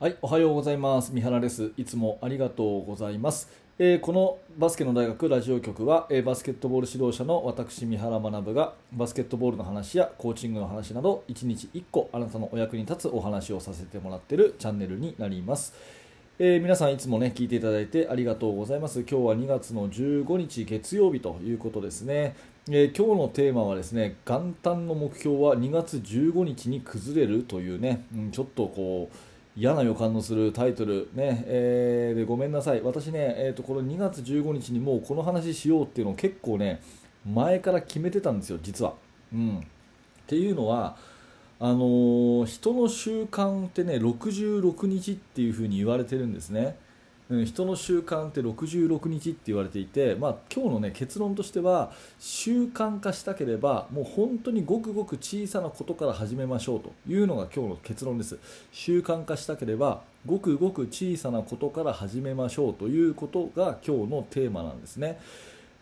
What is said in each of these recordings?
はい、おはようございます。三原です。いつもありがとうございます。えーこのバスケの大学ラジオ局は、えーバスケットボール指導者の私、三原学がバスケットボールの話やコーチングの話など、1日1個あなたのお役に立つお話をさせてもらっているチャンネルになります。えー皆さんいつもね聞いていただいてありがとうございます今日は2月の15日月曜日ということですね、えー今日のテーマはですね元旦の目標は2月15日に崩れるというね、うんちょっとこう嫌な予感のするタイトル。ね、えーでごめんなさい。私ね、えー、とこの2月15日にもうこの話しようっていうのを結構ね前から決めてたんですよ実は、うん、っていうのはあのー人の習慣ってね66日っていうふうに言われてるんですね、人の習慣って66日って言われていて、まあ、今日の、ね、結論としては習慣化したければもう本当にごくごく小さなことから始めましょうというのが今日の結論です。習慣化したければごくごく小さなことから始めましょうということが今日のテーマなんですね。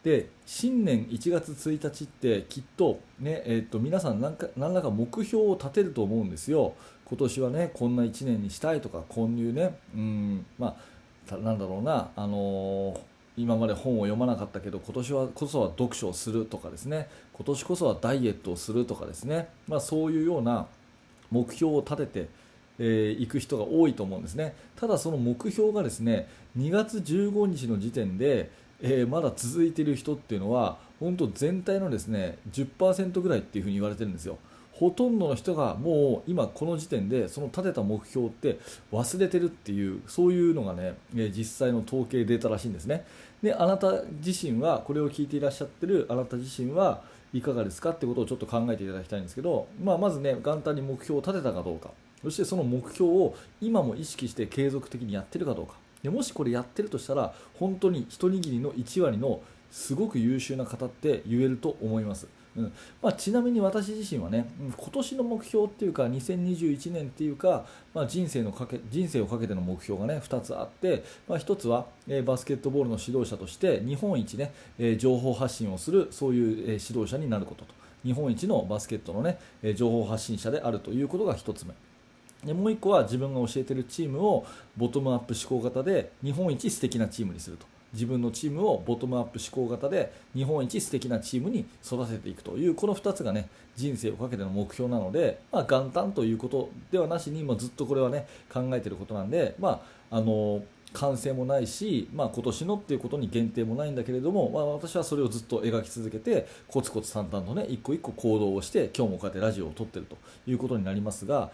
で新年1月1日ってきっと,、ねえー、と皆さん何らか目標を立てると思うんですよ。今年はねこんな1年にしたいとかこういうねうんまあなんだろうなあの今まで本を読まなかったけど今年はこそは読書をするとかですね今年こそはダイエットをするとかですね、まあ、そういうような目標を立ててえー行く人が多いと思うんですね。ただその目標がですね2月15日の時点で、えーまだ続いている人っていうのは本当全体のですね10%ぐらいっていうふに言われてるんですよ。ほとんどの人がもう今この時点でその立てた目標って忘れてるっていうそういうのがね実際の統計データらしいんですね。であなた自身はこれを聞いていらっしゃってるあなた自身はいかがですかってことをちょっと考えていただきたいんですけど、まあ、まずね元旦に目標を立てたかどうか。そしてその目標を今も意識して継続的にやってるかどうか。でもしこれやってるとしたら本当に一握りの1割のすごく優秀な方って言えると思います、うん。まあ、ちなみに私自身はね今年の目標っていうか2021年っていうか、まあ、人生のかけ人生をかけての目標がね2つあって、まあ、1つは、えーバスケットボールの指導者として日本一ね、えー情報発信をするそういう、えー指導者になることと。日本一のバスケットのね、えー情報発信者であるということが1つ目。でもう1個は自分が教えているチームをボトムアップ思考型で日本一素敵なチームにすると。自分のチームをボトムアップ思考型で日本一素敵なチームに育てていくというこの2つがね人生をかけての目標なので、まあ、元旦ということではなしにもうずっとこれはね考えていることなんで、まあ、あの完成もないし、まあ、今年のっていうことに限定もないんだけれども、まあ、私はそれをずっと描き続けてコツコツ淡々とね一個一個行動をして今日もこうやってラジオを撮ってるということになりますが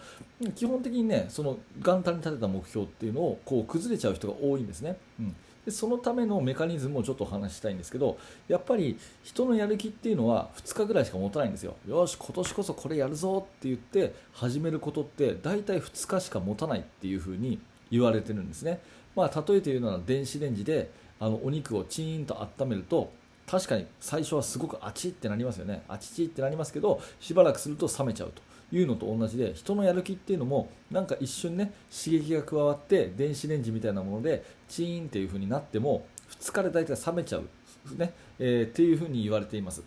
基本的にねその元旦に立てた目標っていうのをこう崩れちゃう人が多いんですね。うんでそのためのメカニズムをちょっとお話ししたいんですけどやっぱり人のやる気っていうのは2日ぐらいしか持たないんですよ。よし今年こそこれやるぞって言って始めることって大体2日しか持たないっていうふうに言われてるんですね、まあ、例えて言うなら電子レンジであのお肉をチーンと温めると確かに最初はすごくあちってなりますよね。あちちってなりますけどしばらくすると冷めちゃうというのと同じで人のやる気っていうのもなんか一瞬ね刺激が加わって電子レンジみたいなものでチーンっていう風になっても2日で大体冷めちゃう、ね。えーっていう風に言われています。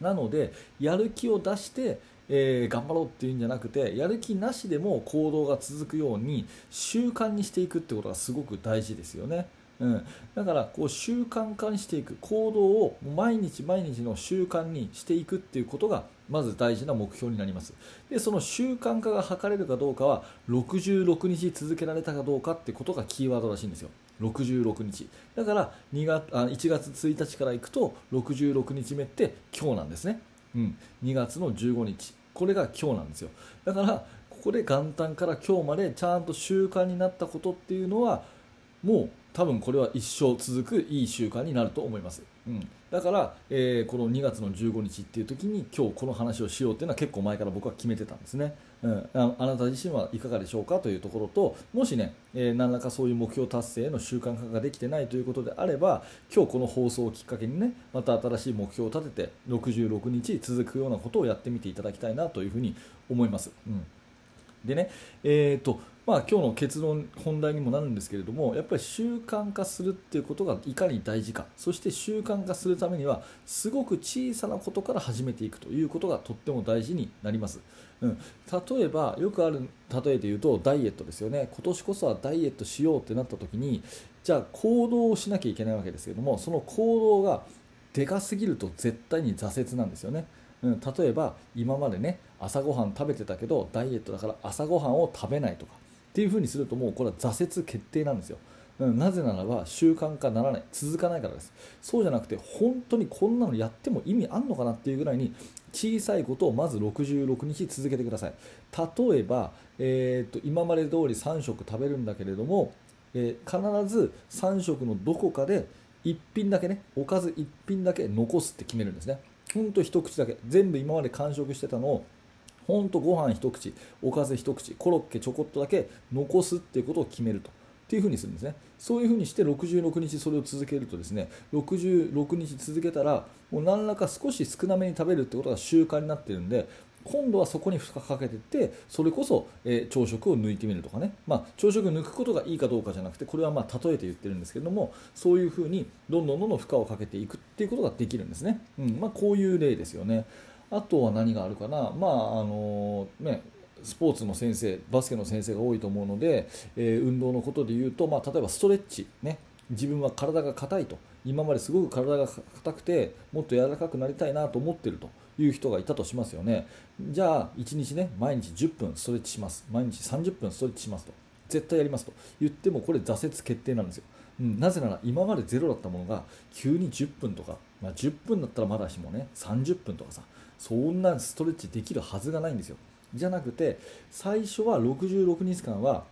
なのでやる気を出して、えー頑張ろうっていうんじゃなくてやる気なしでも行動が続くように習慣にしていくってことがすごく大事ですよね。うん、だからこう習慣化にしていく。行動を毎日毎日の習慣にしていくっていうことがまず大事な目標になります。でその習慣化が図れるかどうかは66日続けられたかどうかってことがキーワードらしいんですよ。66日。だから2月あ1月1日からいくと66日目って今日なんですね、うん、2月の15日。これが今日なんですよ。だからここで元旦から今日までちゃんと習慣になったことっていうのはもう多分これは一生続くいい習慣になると思います、うん、だから、えーこの2月の15日っていう時に今日この話をしようっていうのは結構前から僕は決めてたんですね、うん、あなた自身はいかがでしょうかというところともしね、えー何らかそういう目標達成への習慣化ができてないということであれば今日この放送をきっかけにねまた新しい目標を立てて66日続くようなことをやってみていただきたいなというふうに思います、うん。でね、えーとまあ、今日の結論本題にもなるんですけれどもやっぱり習慣化するっていうことがいかに大事か。そして習慣化するためにはすごく小さなことから始めていくということがとっても大事になります、うん、例えばよくある例えで言うとダイエットですよね。今年こそはダイエットしようってなった時にじゃあ行動をしなきゃいけないわけですけどもその行動がでかすぎると絶対に挫折なんですよね。うん、例えば今までね朝ごはん食べてたけどダイエットだから朝ごはんを食べないとか。っていうふうにするともうこれは挫折決定なんですよ。うん、なぜならば習慣化ならない。続かないからです。そうじゃなくて本当にこんなのやっても意味あんのかなっていうぐらいに小さいことをまず66日続けてください。例えば、えーと、今まで通り3食食べるんだけれども、えー、必ず3食のどこかで1品だけねおかず1品だけ残すって決めるんですね。ほんと一口だけ。全部今まで完食してたのをほんとご飯一口おかず一口コロッケちょこっとだけ残すっていうことを決めると。っていうふにするんですね。そういうふうにして66日それを続けるとですね66日続けたらもう何らか少し少なめに食べるってことが習慣になってるんで今度はそこに負荷かけていってそれこそ、え、朝食を抜いてみるとかね、まあ、朝食抜くことがいいかどうかじゃなくてこれはま例えて言ってるんですけどもそういうふうにどんどんどんどん負荷をかけていくっていうことができるんですね、うん。まあ、こういう例ですよね。あとは何があるかな、まああのね、スポーツの先生バスケの先生が多いと思うので、えー、運動のことで言うと、まあ、例えばストレッチ、ね、自分は体が硬いと。今まですごく体が硬くてもっと柔らかくなりたいなと思っていると。いう人がいたとしますよね。じゃあ1日ね毎日10分ストレッチします。毎日30分ストレッチしますと。絶対やりますと。言ってもこれ挫折決定なんですよ、うん、なぜなら今までゼロだったものが急に10分とか、まあ、10分だったらまだしもね30分とかさそんなストレッチできるはずがないんですよ。じゃなくて最初は66日間は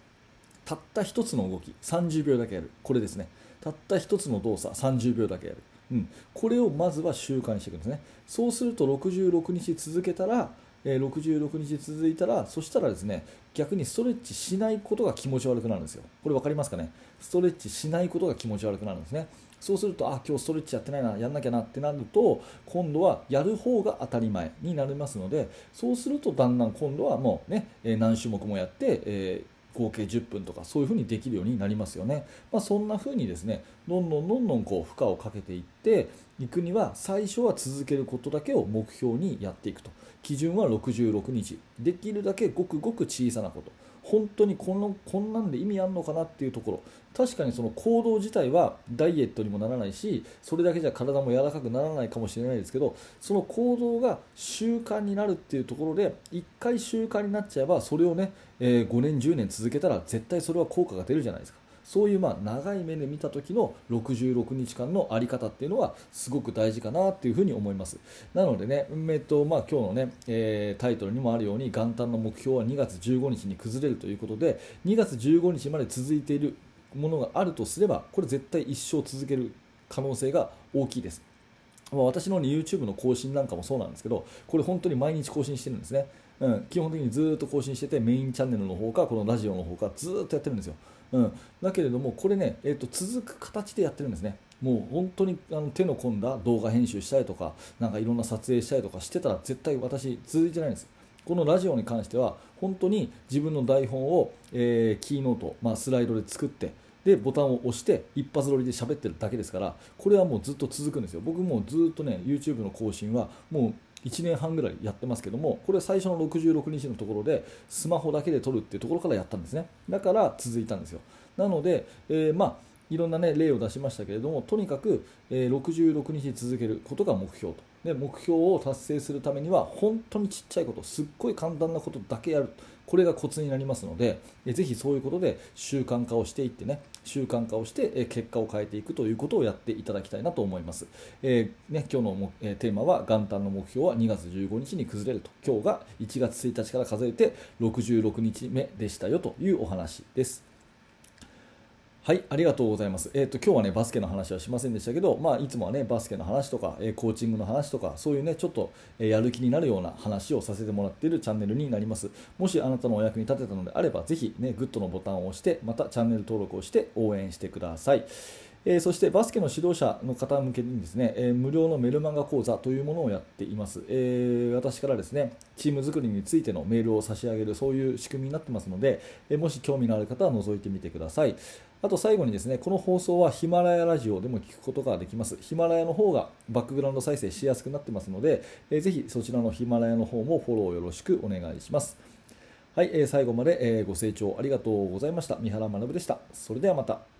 たった1つの動き30秒だけやる。これですね。たった1つの動作30秒だけやる、うん、これをまずは習慣にしていくんですね。そうすると66日続けたらえ66日続いたらそしたらですね逆にストレッチしないことが気持ち悪くなるんですよ。これ分かりますかね？ストレッチしないことが気持ち悪くなるんですね。そうするとあ今日ストレッチやってないなやんなきゃなってなると今度はやる方が当たり前になりますのでそうするとだんだん今度はもうね、何種目もやって、えー合計10分とかそういうふうにできるようになりますよね、まあ、そんなふうにですねどんどんどんどんこう負荷をかけていっていくには最初は続けることだけを目標にやっていくと。基準は66日。できるだけごくごく小さなこと。本当にこのこんなんで意味あるのかなっていうところ。確かにその行動自体はダイエットにもならないしそれだけじゃ体も柔らかくならないかもしれないですけどその行動が習慣になるっていうところで1回習慣になっちゃえばそれをね、えー、5年10年続けたら絶対それは効果が出るじゃないですかそういうまあ長い目で見た時の66日間の在り方っていうのはすごく大事かなっていうふに思います。なのでね、えっとまあ、今日のね、えー、タイトルにもあるように元旦の目標は2月15日に崩れるということで2月15日まで続いているものがあるとすればこれ絶対一生続ける可能性が大きいです。私の YouTube の更新なんかもそうなんですけどこれ本当に毎日更新してるんですね。うん、基本的にずっと更新しててメインチャンネルの方かこのラジオの方かずっとやってるんですよ、うん、だけれどもこれね、えーと、続く形でやってるんですね。もう本当にあの手の込んだ動画編集したりとかなんかいろんな撮影したりとかしてたら絶対私続いてないんです。このラジオに関しては本当に自分の台本を、えー、キーノート、まあ、スライドで作ってでボタンを押して一発撮りで喋ってるだけですからこれはもうずっと続くんですよ。僕もずっとね YouTube の更新はもう1年半ぐらいやってますけどもこれ最初の66日のところでスマホだけで撮るっていうところからやったんですね。だから続いたんですよ。なので、えー、まあいろんな、ね、例を出しましたけれどもとにかく、えー、66日続けることが目標とで目標を達成するためには本当にちっちゃいことすっごい簡単なことだけやるこれがコツになりますので、えぜひそういうことで習慣化をしていってね、習慣化をして、え結果を変えていくということをやっていただきたいなと思います。えー、ね、今日のも、えテーマは元旦の目標は2月15日に崩れると。今日が1月1日から数えて66日目でしたよというお話です。はい、ありがとうございます。えっ、ー、と今日はねバスケの話はしませんでしたけど、まあいつもはねバスケの話とか、えー、コーチングの話とかそういうねちょっと、えー、やる気になるような話をさせてもらっているチャンネルになります。もしあなたのお役に立てたのであればぜひねグッドのボタンを押してまたチャンネル登録をして応援してください。えー、そしてバスケの指導者の方向けにですね、えー、無料のメルマガ講座というものをやっています、えー、私からですねチーム作りについてのメールを差し上げるそういう仕組みになってますので、えもし興味のある方は覗いてみてください。あと最後にですねこの放送はヒマラヤラジオでも聞くことができます。ヒマラヤの方がバックグラウンド再生しやすくなってますので、えー、ぜひそちらのヒマラヤの方もフォローよろしくお願いします。はい、えー、最後まで、え、ご清聴ありがとうございました。三原学でした。それではまた。